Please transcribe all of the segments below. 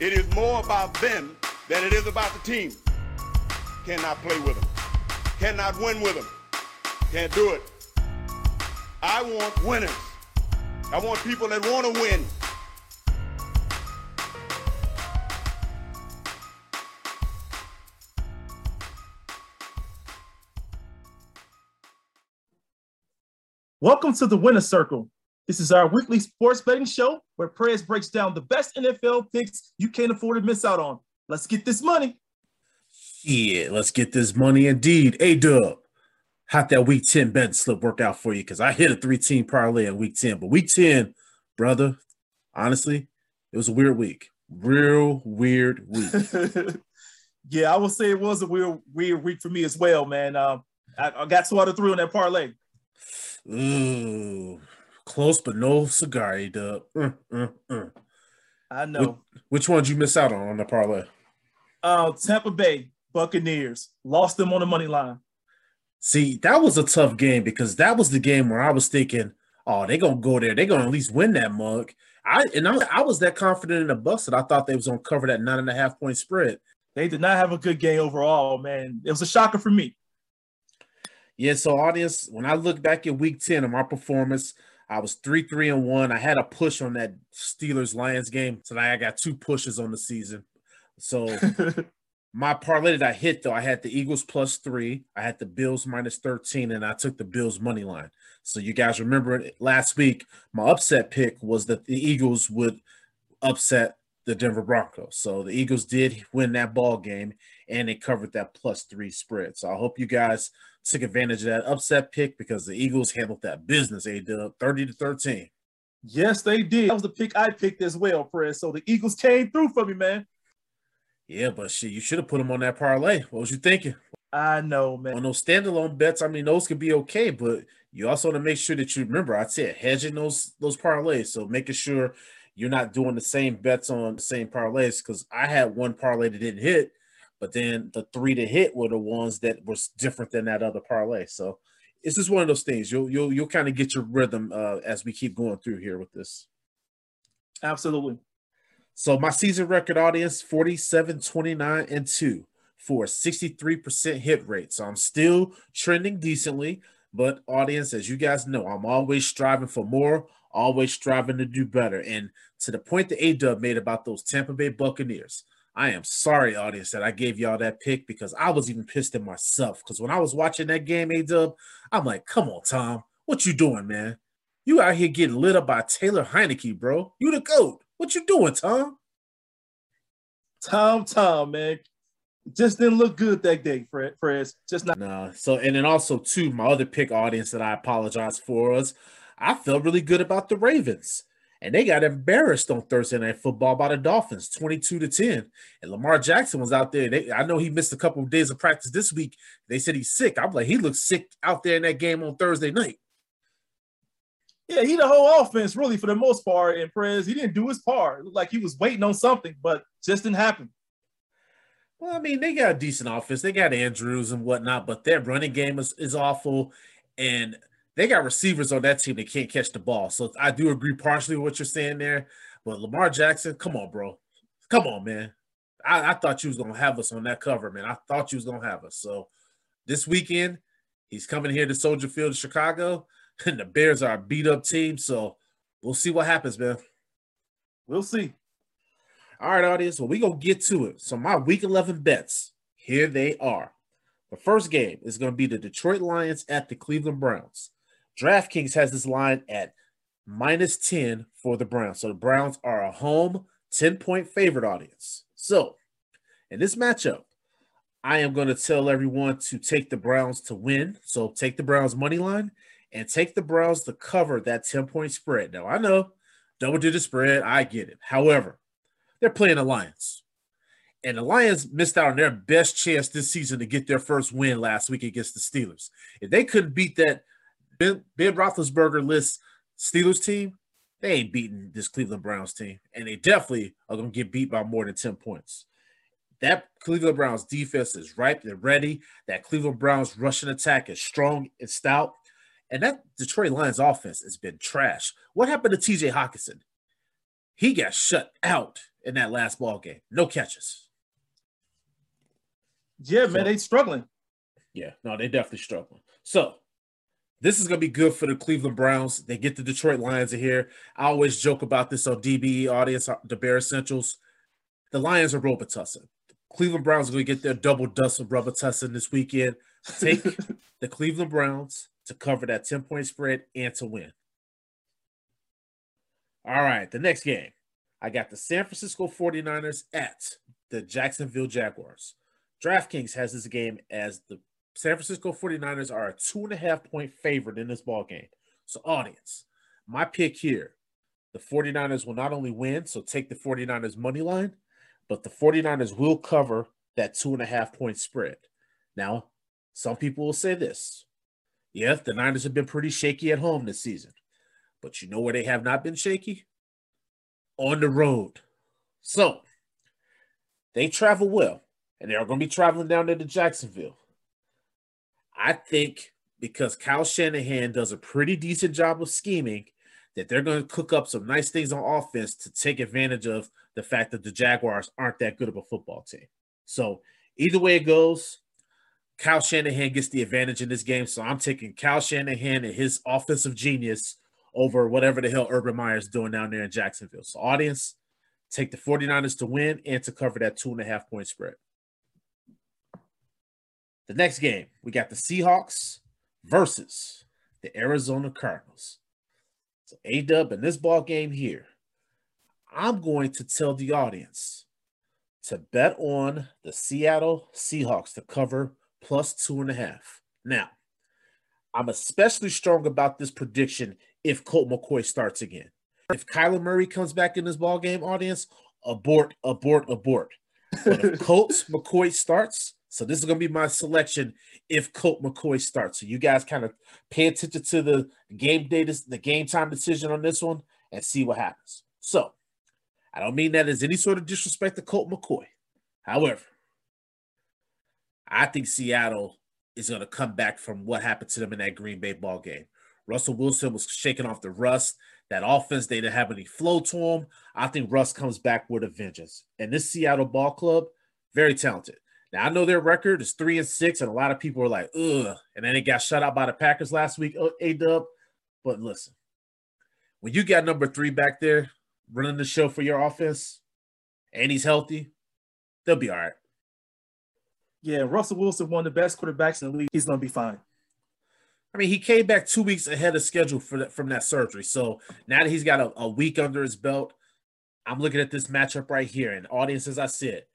It is more about them than it is about the team. Cannot play with them. Cannot win with them. Can't do it. I want winners. I want people that want to win. Welcome to the Winner Circle. This is our weekly sports betting show where Prez breaks down the best NFL picks you can't afford to miss out on. Let's get this money. Yeah, let's get this money indeed. A dub. How'd that week 10 bet slip work out for you? Because I hit a three team parlay in week 10, but week 10, brother, honestly, it was a weird week. Real weird week. yeah, I will say it was a weird, weird week for me as well, man. Um, I, I got two out of three on that parlay. Ooh, close but no cigar, dub. Mm, mm, mm. I know. Which, which one did you miss out on on the parlay? Uh, Tampa Bay Buccaneers lost them on the money line. See, that was a tough game because that was the game where I was thinking, oh, they're gonna go there, they're gonna at least win that mug. I and I, I was that confident in the Bucks that I thought they was gonna cover that nine and a half point spread. They did not have a good game overall, man. It was a shocker for me. Yeah, so audience, when I look back at week 10 of my performance, I was three, three, and one. I had a push on that Steelers Lions game. Tonight I got two pushes on the season. So my parlay that I hit though, I had the Eagles plus three, I had the Bills minus 13, and I took the Bills money line. So you guys remember last week, my upset pick was that the Eagles would upset the Denver Broncos. So the Eagles did win that ball game and they covered that plus three spread. So I hope you guys took advantage of that upset pick because the Eagles handled that business, A dub 30 to 13. Yes, they did. That was the pick I picked as well, Prez. So the Eagles came through for me, man. Yeah, but shit, you should have put them on that parlay. What was you thinking? I know, man. On those standalone bets, I mean, those could be okay, but you also want to make sure that you remember. I said hedging those those parlays, so making sure you're not doing the same bets on the same parlays. Because I had one parlay that didn't hit, but then the three to hit were the ones that was different than that other parlay. So it's just one of those things. You'll you'll you'll kind of get your rhythm uh, as we keep going through here with this. Absolutely. So my season record audience 47, 29, and 2 for 63% hit rate. So I'm still trending decently, but audience, as you guys know, I'm always striving for more, always striving to do better. And to the point that A-Dub made about those Tampa Bay Buccaneers, I am sorry, audience, that I gave y'all that pick because I was even pissed at myself. Because when I was watching that game, A-Dub, I'm like, come on, Tom, what you doing, man? You out here getting lit up by Taylor Heinicke, bro. You the GOAT. What you doing, Tom? Tom, Tom, man. Just didn't look good that day, Fred. Fred. Just not. No. So, and then also, too, my other pick audience that I apologize for was I felt really good about the Ravens. And they got embarrassed on Thursday Night Football by the Dolphins, 22 to 10. And Lamar Jackson was out there. They, I know he missed a couple of days of practice this week. They said he's sick. I'm like, he looks sick out there in that game on Thursday night. Yeah, he the whole offense really for the most part. And Prez, he didn't do his part. It looked like he was waiting on something, but just didn't happen. Well, I mean, they got a decent offense. They got Andrews and whatnot, but their running game is, is awful. And they got receivers on that team that can't catch the ball. So I do agree partially with what you're saying there. But Lamar Jackson, come on, bro. Come on, man. I, I thought you was gonna have us on that cover, man. I thought you was gonna have us. So this weekend, he's coming here to Soldier Field in Chicago. and the Bears are a beat up team. So we'll see what happens, man. We'll see. All right, audience. Well, we gonna get to it. So my week 11 bets, here they are. The first game is gonna be the Detroit Lions at the Cleveland Browns. DraftKings has this line at minus 10 for the Browns. So the Browns are a home 10 point favorite audience. So in this matchup, I am going to tell everyone to take the Browns to win. So take the Browns money line and take the Browns to cover that 10 point spread. Now, I know double digit spread, I get it. However, they're playing the Lions. And the Lions missed out on their best chance this season to get their first win last week against the Steelers. If they couldn't beat that Ben, ben Roethlisberger list Steelers team, they ain't beating this Cleveland Browns team. And they definitely are going to get beat by more than 10 points. That Cleveland Browns defense is ripe. They're ready. That Cleveland Browns rushing attack is strong and stout. And that Detroit Lions offense has been trash. What happened to TJ Hockenson? he got shut out in that last ball game. No catches. Yeah, man, so, they struggling. Yeah, no, they definitely struggling. So this is gonna be good for the Cleveland Browns. They get the Detroit Lions in here. I always joke about this on DBE audience, uh, the Bear Essentials. The Lions are Robitussin. Cleveland Browns are gonna get their double dust of Robitussin this weekend. Take the Cleveland Browns to cover that 10 point spread and to win. All right, the next game. I got the San Francisco 49ers at the Jacksonville Jaguars. DraftKings has this game as the San Francisco 49ers are a two and a half point favorite in this ball game. So, audience, my pick here the 49ers will not only win, so take the 49ers money line, but the 49ers will cover that two and a half point spread. Now, some people will say this yeah, the Niners have been pretty shaky at home this season, but you know where they have not been shaky? On the road. So, they travel well, and they're going to be traveling down there to Jacksonville. I think because Kyle Shanahan does a pretty decent job of scheming, that they're going to cook up some nice things on offense to take advantage of the fact that the Jaguars aren't that good of a football team. So either way it goes, Kyle Shanahan gets the advantage in this game. So I'm taking Kyle Shanahan and his offensive genius over whatever the hell Urban Meyer's doing down there in Jacksonville. So audience, take the 49ers to win and to cover that two and a half point spread. The next game, we got the Seahawks versus the Arizona Cardinals. So A Dub in this ball game here, I'm going to tell the audience to bet on the Seattle Seahawks to cover plus two and a half. Now, I'm especially strong about this prediction if Colt McCoy starts again. If Kyler Murray comes back in this ball game, audience, abort, abort, abort. But if Colt McCoy starts, so this is going to be my selection if Colt McCoy starts. So you guys kind of pay attention to the game data, the game time decision on this one, and see what happens. So I don't mean that as any sort of disrespect to Colt McCoy. However, I think Seattle is going to come back from what happened to them in that Green Bay ball game. Russell Wilson was shaking off the rust. That offense, they didn't have any flow to them. I think Russ comes back with a vengeance. And this Seattle ball club, very talented. Now I know their record is three and six, and a lot of people are like, ugh. And then they got shut out by the Packers last week, uh, A Dub. But listen, when you got number three back there running the show for your offense, and he's healthy, they'll be all right. Yeah, Russell Wilson, one of the best quarterbacks in the league. He's gonna be fine. I mean, he came back two weeks ahead of schedule for that, from that surgery. So now that he's got a, a week under his belt, I'm looking at this matchup right here. And audience, as I said,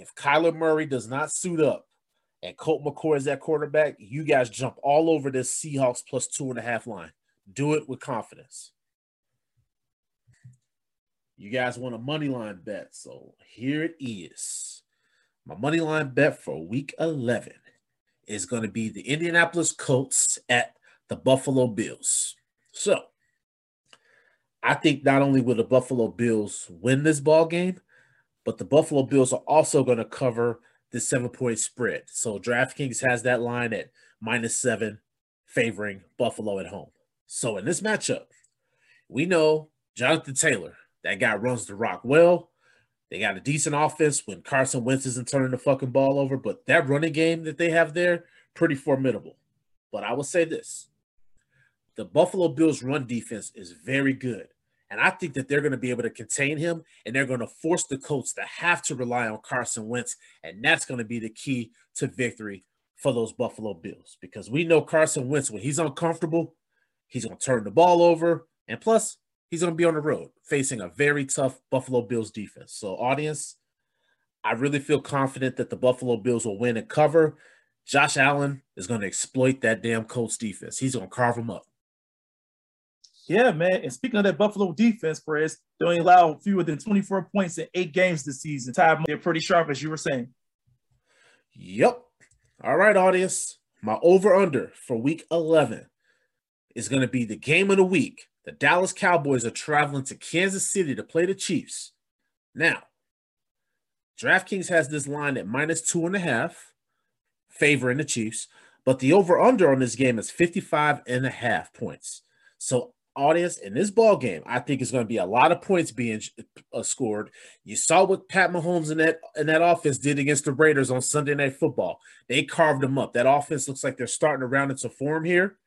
if Kyler Murray does not suit up and Colt McCoy is that quarterback, you guys jump all over this Seahawks plus two and a half line. Do it with confidence. You guys want a money line bet. So here it is. My money line bet for week 11 is going to be the Indianapolis Colts at the Buffalo Bills. So I think not only will the Buffalo Bills win this ball game, but the Buffalo Bills are also going to cover the seven point spread. So DraftKings has that line at minus seven, favoring Buffalo at home. So in this matchup, we know Jonathan Taylor, that guy runs the rock well. They got a decent offense when Carson Wentz isn't turning the fucking ball over, but that running game that they have there, pretty formidable. But I will say this the Buffalo Bills run defense is very good. And I think that they're going to be able to contain him and they're going to force the Colts to have to rely on Carson Wentz. And that's going to be the key to victory for those Buffalo Bills because we know Carson Wentz, when he's uncomfortable, he's going to turn the ball over. And plus, he's going to be on the road facing a very tough Buffalo Bills defense. So, audience, I really feel confident that the Buffalo Bills will win and cover. Josh Allen is going to exploit that damn Colts defense. He's going to carve them up. Yeah, man. And speaking of that Buffalo defense, Perez, they only allow fewer than 24 points in eight games this season. Ty, they're pretty sharp, as you were saying. Yep. All right, audience. My over under for week 11 is going to be the game of the week. The Dallas Cowboys are traveling to Kansas City to play the Chiefs. Now, DraftKings has this line at minus two and a half, favoring the Chiefs, but the over under on this game is 55 and a half points. So audience in this ball game, I think it's going to be a lot of points being uh, scored. You saw what Pat Mahomes and that and that offense did against the Raiders on Sunday Night Football. They carved them up. That offense looks like they're starting to round into form here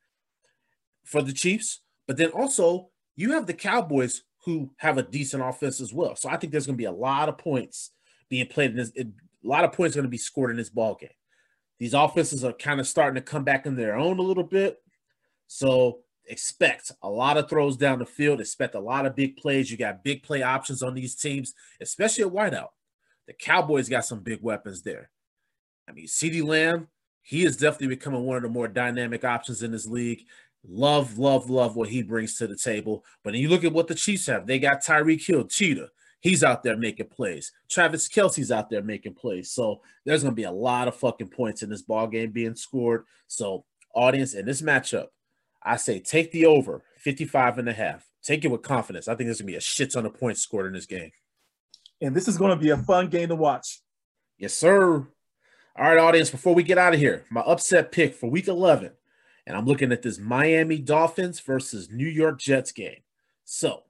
for the Chiefs. But then also you have the Cowboys who have a decent offense as well. So I think there's going to be a lot of points being played in this. A lot of points going to be scored in this ball game. These offenses are kind of starting to come back in their own a little bit. So expect a lot of throws down the field. Expect a lot of big plays. You got big play options on these teams, especially at wideout. The Cowboys got some big weapons there. I mean, CeeDee Lamb, he is definitely becoming one of the more dynamic options in this league. Love, love, love what he brings to the table. But then you look at what the Chiefs have. They got Tyreek Hill, Cheetah. He's out there making plays. Travis Kelce's out there making plays. So there's going to be a lot of fucking points in this ball game being scored. So audience in this matchup, I say take the over 55 and a half. Take it with confidence. I think there's going to be a shit ton of points scored in this game. And this is going to be a fun game to watch. Yes, sir. All right, audience, before we get out of here, my upset pick for week 11 and I'm looking at this Miami Dolphins versus New York Jets game. So,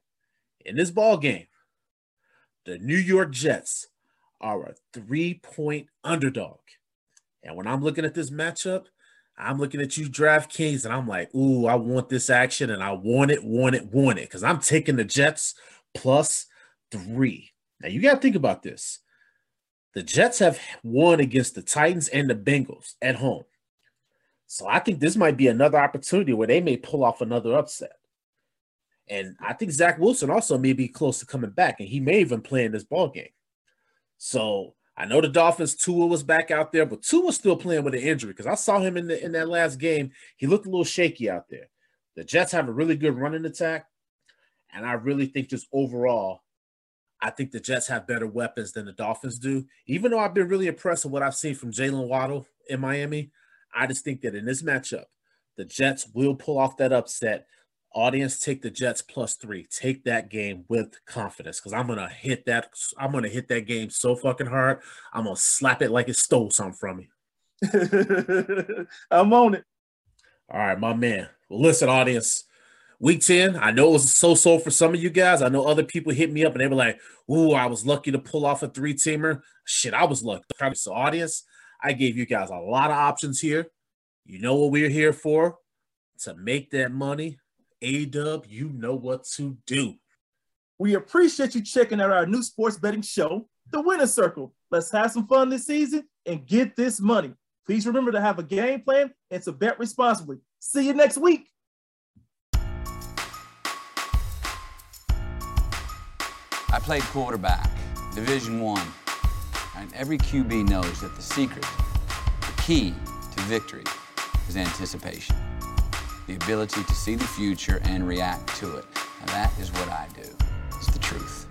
in this ball game, the New York Jets are a three point underdog. And when I'm looking at this matchup, I'm looking at you, DraftKings, and I'm like, ooh, I want this action and I want it, want it, want it. Because I'm taking the Jets plus three. Now, you got to think about this. The Jets have won against the Titans and the Bengals at home. So I think this might be another opportunity where they may pull off another upset. And I think Zach Wilson also may be close to coming back, and he may even play in this ball game. So I know the Dolphins Tua was back out there, but Tua was still playing with an injury because I saw him in the in that last game. He looked a little shaky out there. The Jets have a really good running attack, and I really think just overall, I think the Jets have better weapons than the Dolphins do. Even though I've been really impressed with what I've seen from Jaylen Waddle in Miami, I just think that in this matchup, the Jets will pull off that upset. Audience, take the Jets plus three. Take that game with confidence because I'm gonna hit that. I'm gonna hit that game so fucking hard. I'm gonna slap it like it stole something from me. I'm on it. All right, my man. Well, listen, audience. Week 10, I know it was so so for some of you guys. I know other people hit me up and they were like, Ooh, I was lucky to pull off a three teamer. Shit, I was lucky. So, audience, I gave you guys a lot of options here. You know what we're here for? To make that money. A dub, you know what to do. We appreciate you checking out our new sports betting show, The Winner Circle. Let's have some fun this season and get this money. Please remember to have a game plan and to bet responsibly. See you next week. I played quarterback, Division One. And every QB knows that the secret, the key to victory, is anticipation. The ability to see the future and react to it. And that is what I do. It's the truth.